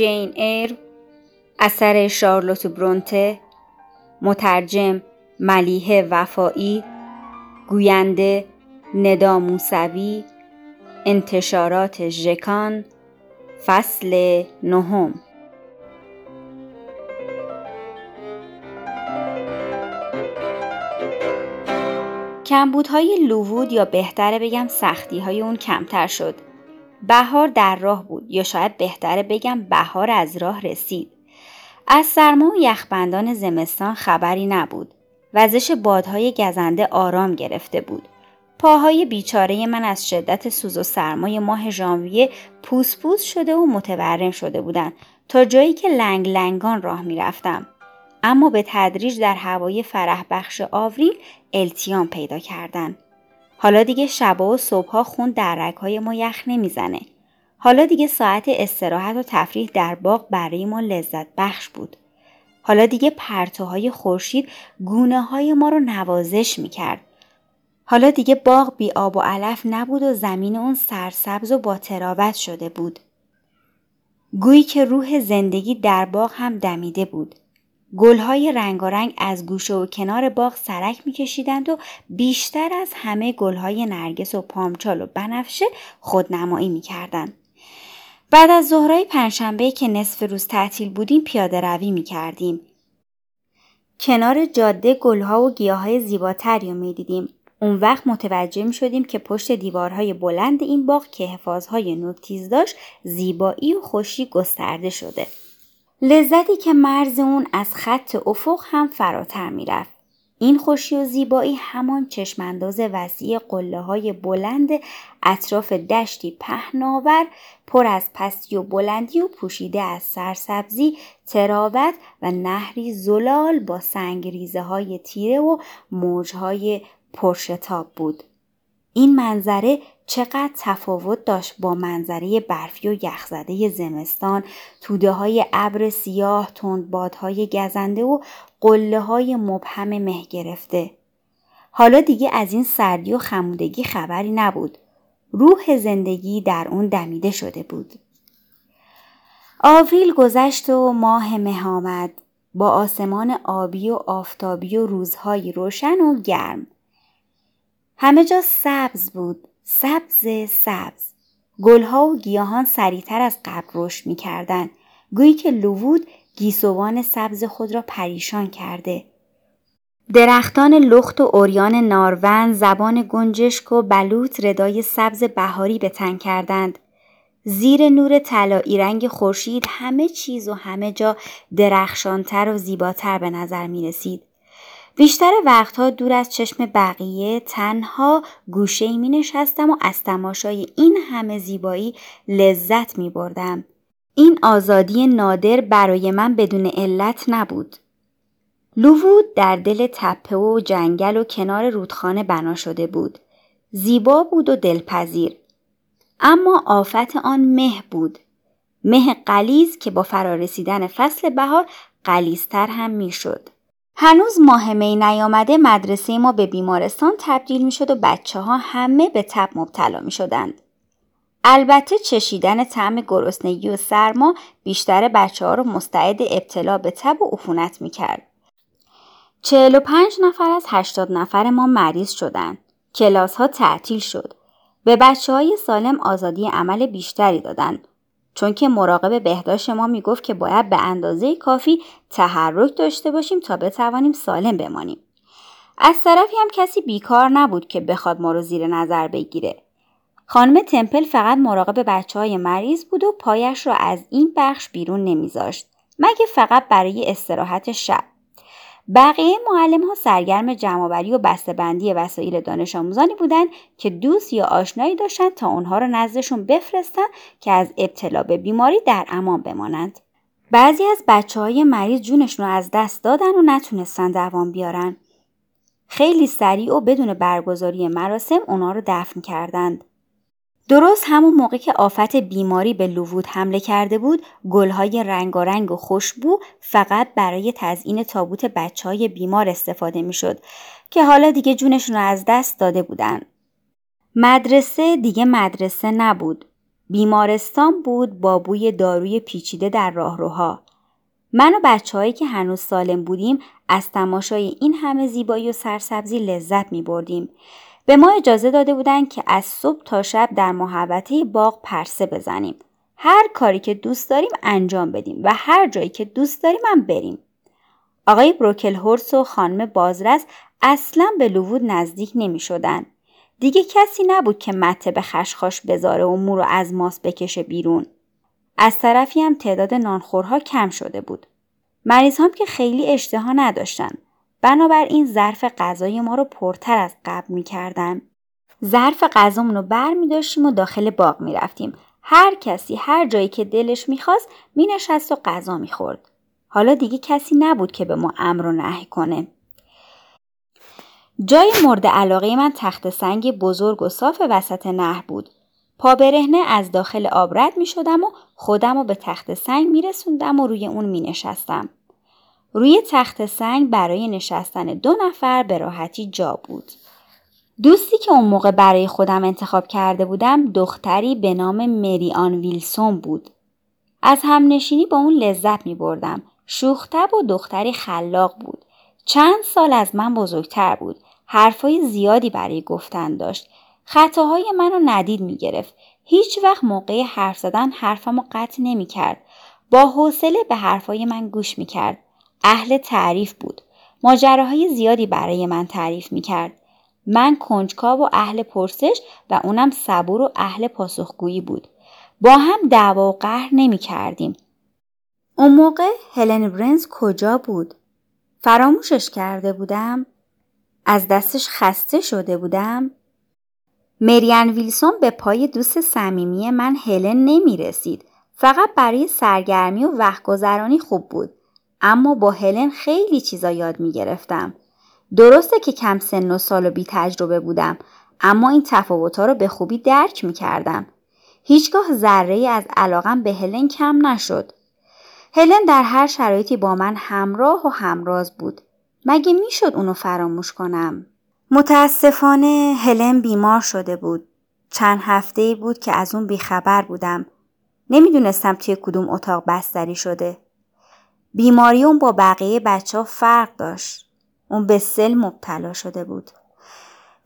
جین ایر اثر شارلوت برونته مترجم ملیه وفایی گوینده ندا موسوی انتشارات ژکان فصل نهم کمبودهای لووود یا بهتره بگم سختی های اون کمتر شد. بهار در راه بود یا شاید بهتره بگم بهار از راه رسید. از سرما و یخبندان زمستان خبری نبود. وزش بادهای گزنده آرام گرفته بود. پاهای بیچاره من از شدت سوز و سرمای ماه ژانویه پوس پوس شده و متورم شده بودند تا جایی که لنگ لنگان راه می‌رفتم. اما به تدریج در هوای فرح بخش آوریل التیام پیدا کردن. حالا دیگه شبا و صبحها خون در های ما یخ نمی‌زنه. حالا دیگه ساعت استراحت و تفریح در باغ برای ما لذت بخش بود. حالا دیگه پرتوهای خورشید گونه های ما رو نوازش می‌کرد. حالا دیگه باغ بی آب و علف نبود و زمین اون سرسبز و با تراوت شده بود. گویی که روح زندگی در باغ هم دمیده بود. گلهای رنگارنگ از گوشه و کنار باغ سرک میکشیدند و بیشتر از همه گلهای نرگس و پامچال و بنفشه خودنمایی می‌کردند. بعد از ظهرهای پنجشنبه که نصف روز تعطیل بودیم پیاده روی می‌کردیم. کنار جاده گلها و گیاهای زیباتری رو می‌دیدیم. اون وقت متوجه می شدیم که پشت دیوارهای بلند این باغ که حفاظهای نوکتیز داشت زیبایی و خوشی گسترده شده. لذتی که مرز اون از خط افق هم فراتر می‌رفت. این خوشی و زیبایی همان چشمانداز وسیع قله های بلند اطراف دشتی پهناور پر از پستی و بلندی و پوشیده از سرسبزی، تراوت و نهری زلال با سنگریزه های تیره و موجهای پرشتاب بود. این منظره چقدر تفاوت داشت با منظره برفی و یخزده زمستان توده های ابر سیاه تندبادهای گزنده و قله های مبهم مه گرفته. حالا دیگه از این سردی و خمودگی خبری نبود. روح زندگی در اون دمیده شده بود. آوریل گذشت و ماه مه آمد. با آسمان آبی و آفتابی و روزهای روشن و گرم. همه جا سبز بود. سبز سبز. گلها و گیاهان سریعتر از قبل رشد می‌کردند گویی که لوود گیسوان سبز خود را پریشان کرده. درختان لخت و اوریان نارون زبان گنجشک و بلوط ردای سبز بهاری به تن کردند. زیر نور طلایی رنگ خورشید همه چیز و همه جا درخشانتر و زیباتر به نظر می رسید. بیشتر وقتها دور از چشم بقیه تنها گوشه می نشستم و از تماشای این همه زیبایی لذت می بردم. این آزادی نادر برای من بدون علت نبود. لووود در دل تپه و جنگل و کنار رودخانه بنا شده بود. زیبا بود و دلپذیر. اما آفت آن مه بود. مه قلیز که با فرارسیدن فصل بهار قلیزتر هم می‌شد. هنوز ماه می نیامده مدرسه ما به بیمارستان تبدیل می شد و بچه ها همه به تب مبتلا می شدند. البته چشیدن طعم گرسنگی و سرما بیشتر بچه ها رو مستعد ابتلا به تب و عفونت می کرد. 45 نفر از 80 نفر ما مریض شدند. کلاس ها تعطیل شد. به بچه های سالم آزادی عمل بیشتری دادند. چون که مراقب بهداشت ما می‌گفت که باید به اندازه کافی تحرک داشته باشیم تا بتوانیم سالم بمانیم. از طرفی هم کسی بیکار نبود که بخواد ما رو زیر نظر بگیره. خانم تمپل فقط مراقب بچه های مریض بود و پایش را از این بخش بیرون نمیذاشت مگه فقط برای استراحت شب. بقیه معلم ها سرگرم جمعآوری و بسته‌بندی وسایل دانش آموزانی بودند که دوست یا آشنایی داشتند تا اونها را نزدشون بفرستن که از ابتلا به بیماری در امان بمانند. بعضی از بچه های مریض جونشون رو از دست دادن و نتونستن دوام بیارن. خیلی سریع و بدون برگزاری مراسم اونا رو دفن کردند. درست همون موقع که آفت بیماری به لووود حمله کرده بود گلهای رنگارنگ و خوشبو فقط برای تزئین تابوت بچه های بیمار استفاده می‌شد که حالا دیگه جونشون رو از دست داده بودن. مدرسه دیگه مدرسه نبود. بیمارستان بود با بوی داروی پیچیده در راهروها. من و بچههایی که هنوز سالم بودیم از تماشای این همه زیبایی و سرسبزی لذت می بردیم. به ما اجازه داده بودند که از صبح تا شب در محوطه باغ پرسه بزنیم. هر کاری که دوست داریم انجام بدیم و هر جایی که دوست داریم هم بریم. آقای بروکل هورس و خانم بازرس اصلا به لوود نزدیک نمی شدن. دیگه کسی نبود که مته به خشخاش بذاره و مو رو از ماس بکشه بیرون. از طرفی هم تعداد نانخورها کم شده بود. مریض هم که خیلی اشتها نداشتن. بنابراین ظرف غذای ما رو پرتر از قبل می‌کردن. ظرف غذامون رو بر می داشتیم و داخل باغ می رفتیم. هر کسی هر جایی که دلش می‌خواست مینشست و غذا می‌خورد. حالا دیگه کسی نبود که به ما امر و نهی کنه. جای مورد علاقه من تخت سنگ بزرگ و صاف وسط نهر بود. پا برهنه از داخل آب رد می شدم و خودم رو به تخت سنگ می رسوندم و روی اون می نشستم. روی تخت سنگ برای نشستن دو نفر به راحتی جا بود. دوستی که اون موقع برای خودم انتخاب کرده بودم دختری به نام مریان ویلسون بود. از همنشینی با اون لذت می بردم. شوختب و دختری خلاق بود. چند سال از من بزرگتر بود. حرفای زیادی برای گفتن داشت. خطاهای منو ندید می گرفت. هیچ وقت موقع حرف زدن حرفمو قطع نمی کرد. با حوصله به حرفای من گوش می کرد. اهل تعریف بود. ماجراهای زیادی برای من تعریف می کرد. من کنجکاو و اهل پرسش و اونم صبور و اهل پاسخگویی بود. با هم دعوا و قهر نمی کردیم. اون موقع هلن برنز کجا بود؟ فراموشش کرده بودم؟ از دستش خسته شده بودم؟ مریان ویلسون به پای دوست صمیمی من هلن نمی رسید. فقط برای سرگرمی و وقت گذرانی خوب بود. اما با هلن خیلی چیزا یاد می گرفتم. درسته که کم سن و سال و بی تجربه بودم اما این تفاوتها رو به خوبی درک می کردم. هیچگاه ذره از علاقم به هلن کم نشد. هلن در هر شرایطی با من همراه و همراز بود. مگه می‌شد اونو فراموش کنم؟ متاسفانه هلن بیمار شده بود. چند هفته ای بود که از اون بیخبر بودم. نمی‌دونستم توی کدوم اتاق بستری شده. بیماری اون با بقیه بچه ها فرق داشت. اون به سل مبتلا شده بود.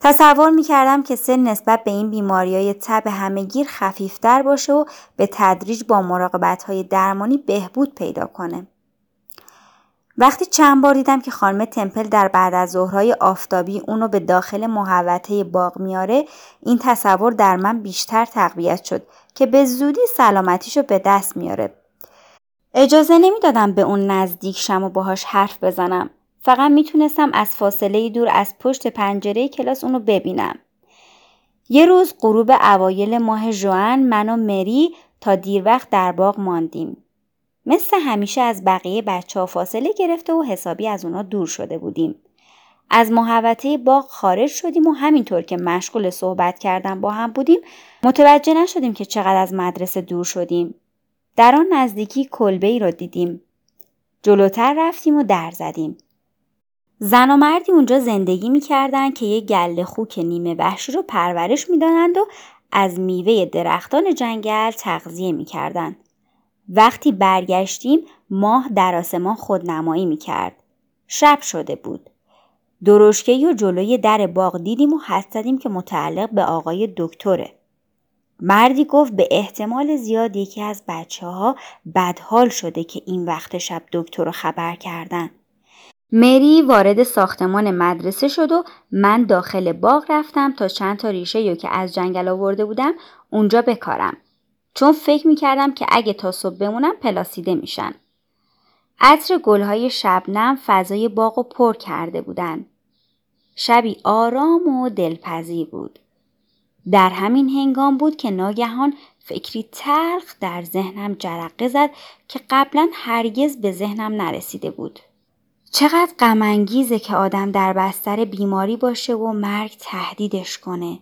تصور می‌کردم که سل نسبت به این بیماری های تب همهگیر خفیفتر باشه و به تدریج با مراقبت های درمانی بهبود پیدا کنه. وقتی چند بار دیدم که خانم تمپل در بعد از ظهرهای آفتابی اونو به داخل محوطه باغ میاره این تصور در من بیشتر تقویت شد که به زودی سلامتیشو به دست میاره اجازه نمی‌دادم به اون نزدیک شم و باهاش حرف بزنم فقط می‌تونستم از فاصله دور از پشت پنجره کلاس اونو ببینم یه روز غروب اوایل ماه جوان من و مری تا دیر وقت در باغ ماندیم مثل همیشه از بقیه بچه ها فاصله گرفته و حسابی از اونا دور شده بودیم. از محوطه باغ خارج شدیم و همینطور که مشغول صحبت کردن با هم بودیم متوجه نشدیم که چقدر از مدرسه دور شدیم. در آن نزدیکی کلبه ای را دیدیم. جلوتر رفتیم و در زدیم. زن و مردی اونجا زندگی می‌کردن که یه گله خوک نیمه وحشی رو پرورش می‌دانند و از میوه درختان جنگل تغذیه می‌کردند. وقتی برگشتیم ماه در آسمان خودنمایی می کرد. شب شده بود. درشکه و جلوی در باغ دیدیم و حد زدیم که متعلق به آقای دکتره. مردی گفت به احتمال زیاد یکی از بچه ها بدحال شده که این وقت شب دکتر رو خبر کردن. مری وارد ساختمان مدرسه شد و من داخل باغ رفتم تا چند تا ریشه که از جنگل آورده بودم اونجا بکارم. چون فکر می‌کردم که اگه تا صبح بمونم پلاسیده میشن. عطر گلهای شبنم فضای باغ و پر کرده بودن. شبی آرام و دلپذیر بود. در همین هنگام بود که ناگهان فکری تلخ در ذهنم جرقه زد که قبلا هرگز به ذهنم نرسیده بود. چقدر غمانگیزه که آدم در بستر بیماری باشه و مرگ تهدیدش کنه.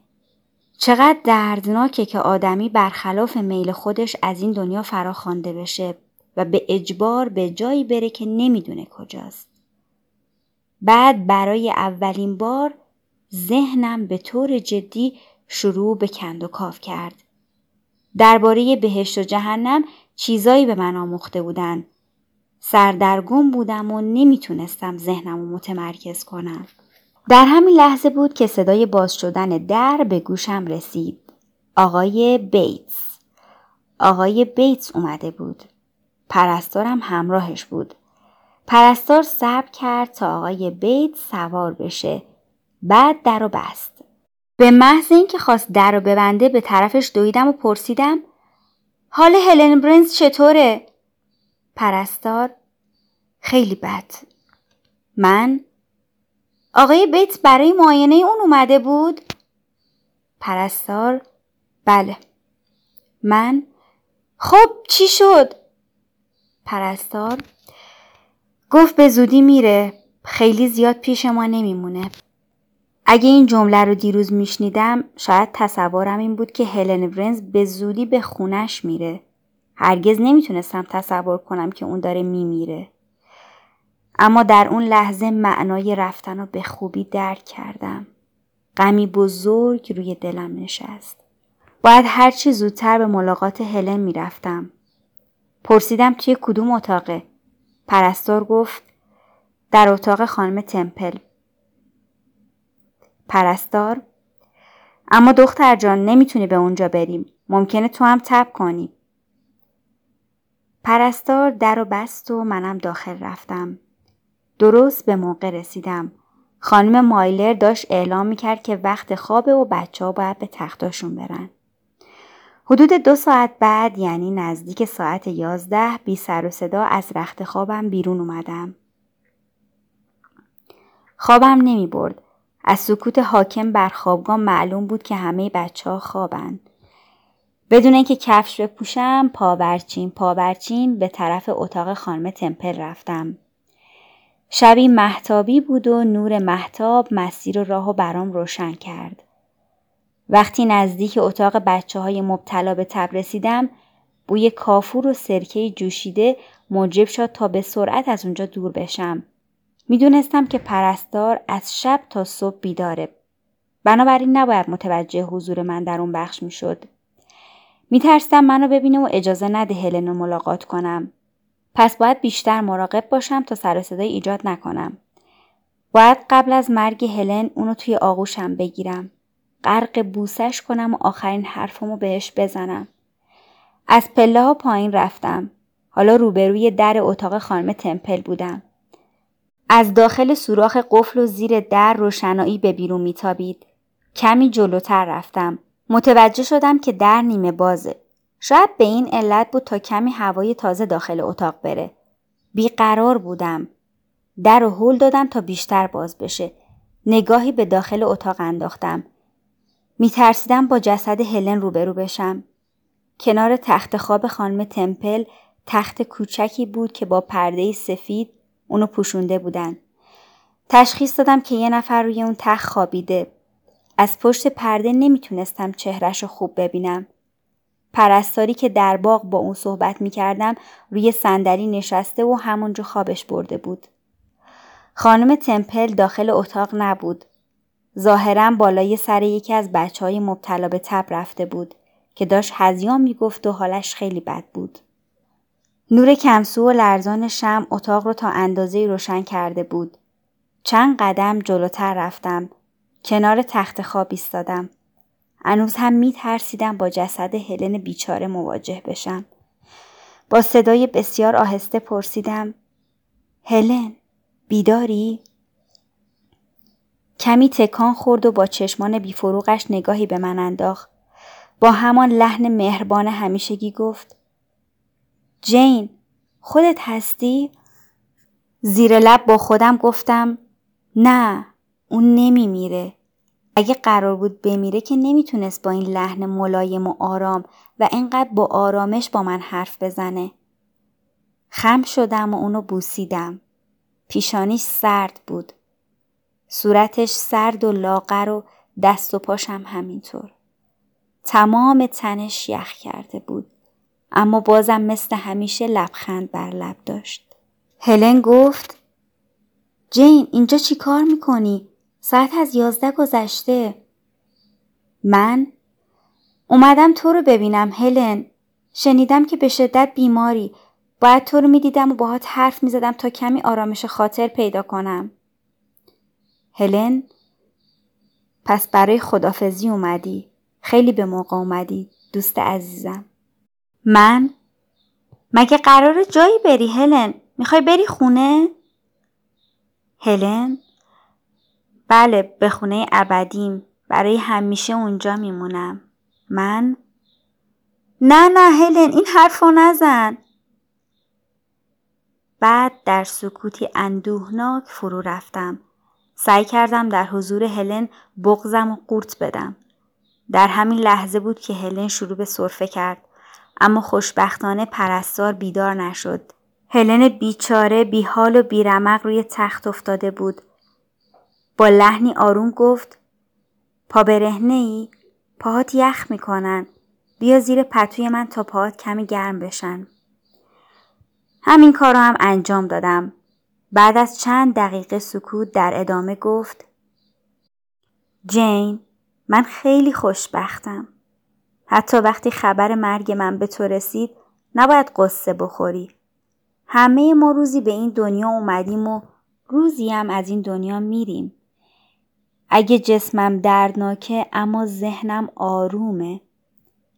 چقدر دردناکه که آدمی برخلاف میل خودش از این دنیا فراخوانده بشه و به اجبار به جایی بره که نمی‌دونه کجاست. بعد برای اولین بار ذهنم به طور جدی شروع به کند و کاف کرد. درباره بهشت و جهنم چیزایی به من آموخته بودن. سردرگم بودم و نمی‌تونستم ذهنم رو متمرکز کنم. در همین لحظه بود که صدای باز شدن در به گوشم رسید. آقای بیتس. آقای بیتس اومده بود. پرستارم همراهش بود. پرستار صبر کرد تا آقای بیتس سوار بشه. بعد در و بست. به محض اینکه خواست در رو ببنده به طرفش دویدم و پرسیدم حال هلن برنز چطوره؟ پرستار خیلی بد. من آقای بیتس برای معاینه اون اومده بود؟ پرستار بله. من خب چی شد؟ پرستار گفت به زودی میره خیلی زیاد پیش ما نمیمونه. اگه این جمله رو دیروز میشنیدم شاید تصورم این بود که هلن برنز به زودی به خونش میره. هرگز نمی‌تونستم تصور کنم که اون داره میمیره. اما در اون لحظه معنای رفتن رو به خوبی درک کردم. غمی بزرگ روی دلم نشست. باید هرچی زودتر به ملاقات هلن می‌رفتم. پرسیدم توی کدوم اتاقه؟ پرستار گفت در اتاق خانم تمپل. پرستار اما دختر جان نمی‌تونی به اونجا بریم. ممکنه تو هم تب کنی. پرستار در و بست و منم داخل رفتم. درست به موقع رسیدم. خانم مایلر داشت اعلام می‌کرد که وقت خوابه و بچه ها باید به تختاشون برن. حدود دو ساعت بعد یعنی نزدیک ساعت یازده بی سر و صدا از رخت خوابم بیرون اومدم. خوابم نمی برد. از سکوت حاکم بر خوابگاه معلوم بود که همه بچه ها خوابند. بدون اینکه کفش بپوشم پاورچین پاورچین به طرف اتاق خانم تمپل رفتم. شبی محتابی بود و نور محتاب مسیر و راه و برام روشن کرد. وقتی نزدیک اتاق بچه های مبتلا به تب رسیدم بوی کافور و سرکه جوشیده موجب شد تا به سرعت از اونجا دور بشم. می‌دونستم که پرستار از شب تا صبح بیداره. بنابراین نباید متوجه حضور من در اون بخش می‌شد. میترسیدم منو ببینه و اجازه نده هلن رو ملاقات کنم. پس باید بیشتر مراقب باشم تا سر صدای ایجاد نکنم. باید قبل از مرگ هلن اونو توی آغوشم بگیرم. غرق بوسش کنم و آخرین حرفمو بهش بزنم. از پله ها پایین رفتم. حالا روبروی در اتاق خانم تمپل بودم. از داخل سوراخ قفل و زیر در روشنایی به بیرون میتابید. کمی جلوتر رفتم. متوجه شدم که در نیمه بازه. شاید به این علت بود تا کمی هوای تازه داخل اتاق بره. بیقرار بودم. در رو هل دادم تا بیشتر باز بشه. نگاهی به داخل اتاق انداختم. میترسیدم با جسد هلن روبرو بشم. کنار تخت خواب خانم تمپل تخت کوچکی بود که با پرده سفید اونو پوشونده بودن. تشخیص دادم که یه نفر روی اون تخت خوابیده. از پشت پرده نمی‌تونستم چهرش رو خوب ببینم. پرستاری که در باغ با اون صحبت می‌کردم روی صندلی نشسته و همونجا خوابش برده بود. خانم تمپل داخل اتاق نبود. ظاهرا بالای سر یکی از بچه های مبتلا به تب رفته بود که داشت هزیان می‌گفت و حالش خیلی بد بود. نور کمسو و لرزان شم اتاق رو تا اندازه روشن کرده بود. چند قدم جلوتر رفتم. کنار تخت خواب ایستادم. هنوز هم می ترسیدم با جسد هلن بیچاره مواجه بشم. با صدای بسیار آهسته پرسیدم هلن بیداری؟ کمی تکان خورد و با چشمان بیفروغش نگاهی به من انداخت. با همان لحن مهربان همیشگی گفت جین خودت هستی؟ زیر لب با خودم گفتم نه اون نمی میره. اگه قرار بود بمیره که نمی‌تونست با این لحن ملایم و آرام و اینقدر با آرامش با من حرف بزنه. خم شدم و اونو بوسیدم. پیشانیش سرد بود. صورتش سرد و لاغر و دست و پاشم همینطور. تمام تنش یخ کرده بود. اما بازم مثل همیشه لبخند بر لب داشت. هلن گفت جین اینجا چی کار می‌کنی؟ ساعت از یازده گذشته. من اومدم تو رو ببینم هلن شنیدم که به شدت بیماری باید تو رو می‌دیدم و باهات حرف می‌زدم تا کمی آرامش خاطر پیدا کنم هلن پس برای خدافزی اومدی خیلی به موقع اومدی دوست عزیزم من؟ مگه قرار جایی بری هلن؟ می‌خوای بری خونه؟ هلن؟ بله به خونه ابدیم. برای همیشه اونجا میمونم. من؟ نه نه هلن این حرفو نزن. بعد در سکوتی اندوهناک فرو رفتم. سعی کردم در حضور هلن بغزم و قورت بدم. در همین لحظه بود که هلن شروع به صرفه کرد. اما خوشبختانه پرستار بیدار نشد هلن بیچاره بیحال و بیرمق روی تخت افتاده بود با لحنی آروم گفت پا برهنه ای؟ پاهات یخ می‌کنن. بیا زیر پتوی من تا پاهات کمی گرم بشن. همین کار هم انجام دادم. بعد از چند دقیقه سکوت در ادامه گفت جین من خیلی خوشبختم. حتی وقتی خبر مرگ من به تو رسید نباید قصه بخوری. همه ما روزی به این دنیا اومدیم و روزی هم از این دنیا میریم. اگه جسمم دردناکه اما ذهنم آرومه.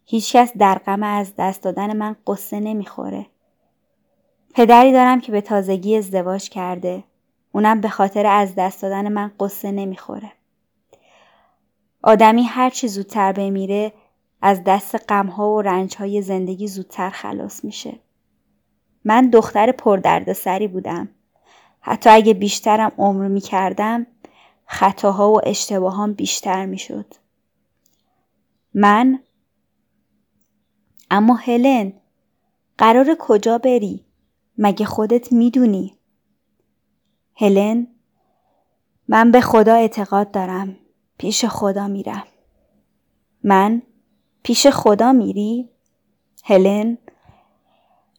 هیچکس در غم از دست دادن من قصه نمی‌خوره. پدری دارم که به تازگی ازدواج کرده. اونم به خاطر از دست دادن من قصه نمی‌خوره. آدمی هر چی زودتر بمیره از دست غمها و رنجهای زندگی زودتر خلاص میشه. من دختر سری بودم. حتی اگه بیشترم عمر می‌کردم خطاها و اشتباهام بیشتر می‌شد. من اما هلن قرار کجا بری؟ مگه خودت می‌دونی؟ هلن من به خدا اعتقاد دارم. پیش خدا میرم. من پیش خدا میری؟ هلن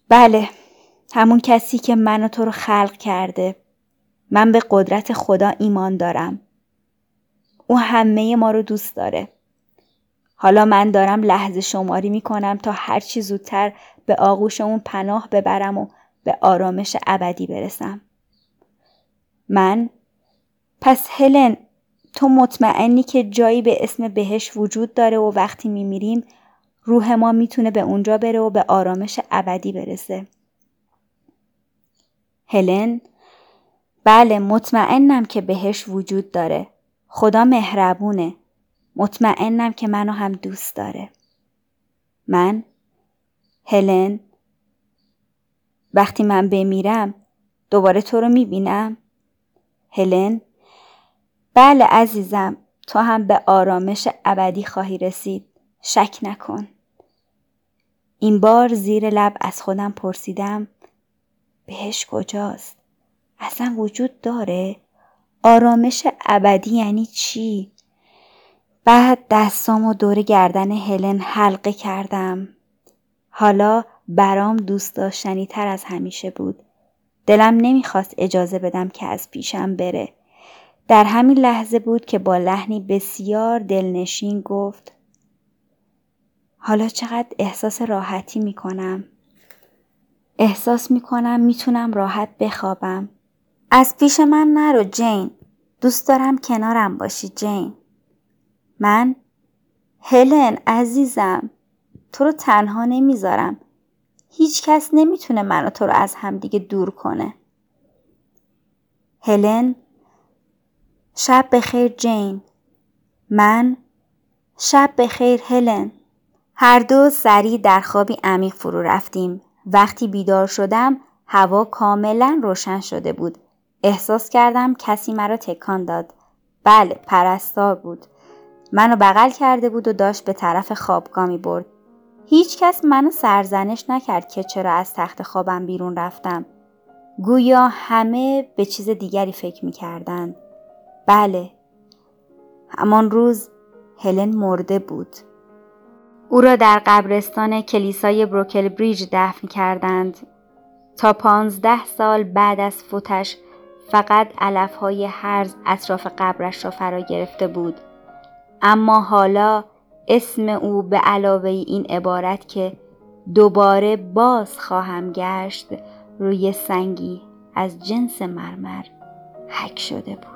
بله همون کسی که من و تو رو خلق کرده من به قدرت خدا ایمان دارم. او همه ما رو دوست داره. حالا من دارم لحظه شماری می کنم تا هرچی زودتر به آغوش اون پناه ببرم و به آرامش ابدی برسم. من پس هلن تو مطمئنی که جایی به اسم بهش وجود داره و وقتی میمیریم روح ما می‌تونه به اونجا بره و به آرامش ابدی برسه. هلن بله مطمئنم که بهش وجود داره. خدا مهربونه. مطمئنم که منو هم دوست داره. من هلن وقتی من بمیرم دوباره تو رو می‌بینم؟ هلن بله عزیزم تو هم به آرامش ابدی خواهی رسید. شک نکن. این بار زیر لب از خودم پرسیدم بهش کجاست؟ اصلا وجود داره؟ آرامش ابدی یعنی چی؟ بعد دستامو دور گردن هلن حلقه کردم. حالا برام دوست داشتنی تر از همیشه بود. دلم نمی‌خواست اجازه بدم که از پیشم بره. در همین لحظه بود که با لحنی بسیار دلنشین گفت حالا چقدر احساس راحتی می‌کنم. احساس می‌کنم می‌تونم راحت بخوابم. از پیش من نرو جین. دوست دارم کنارم باشی جین. من هلن عزیزم تو رو تنها نمی‌ذارم. هیچ کس نمی‌تونه منو تو رو از همدیگه دور کنه. هلن شب بخیر جین. من شب بخیر هلن. هر دو سریع در خوابی عمیق فرو رفتیم. وقتی بیدار شدم هوا کاملا روشن شده بود. احساس کردم کسی مرا تکان داد. بله پرستار بود. منو بغل کرده بود و داشت به طرف خوابگاه می برد. هیچ کس منو سرزنش نکرد که چرا از تخت خوابم بیرون رفتم. گویا همه به چیز دیگری فکر می کردن. بله. همان روز هلن مرده بود. او را در قبرستان کلیسای بروکل بریج دفن کردند. تا پانزده سال بعد از فوتش فقط علفهای هرز اطراف قبرش را فرا گرفته بود. اما حالا اسم او به علاوه این عبارت که دوباره باز خواهم گشت روی سنگی از جنس مرمر حک شده بود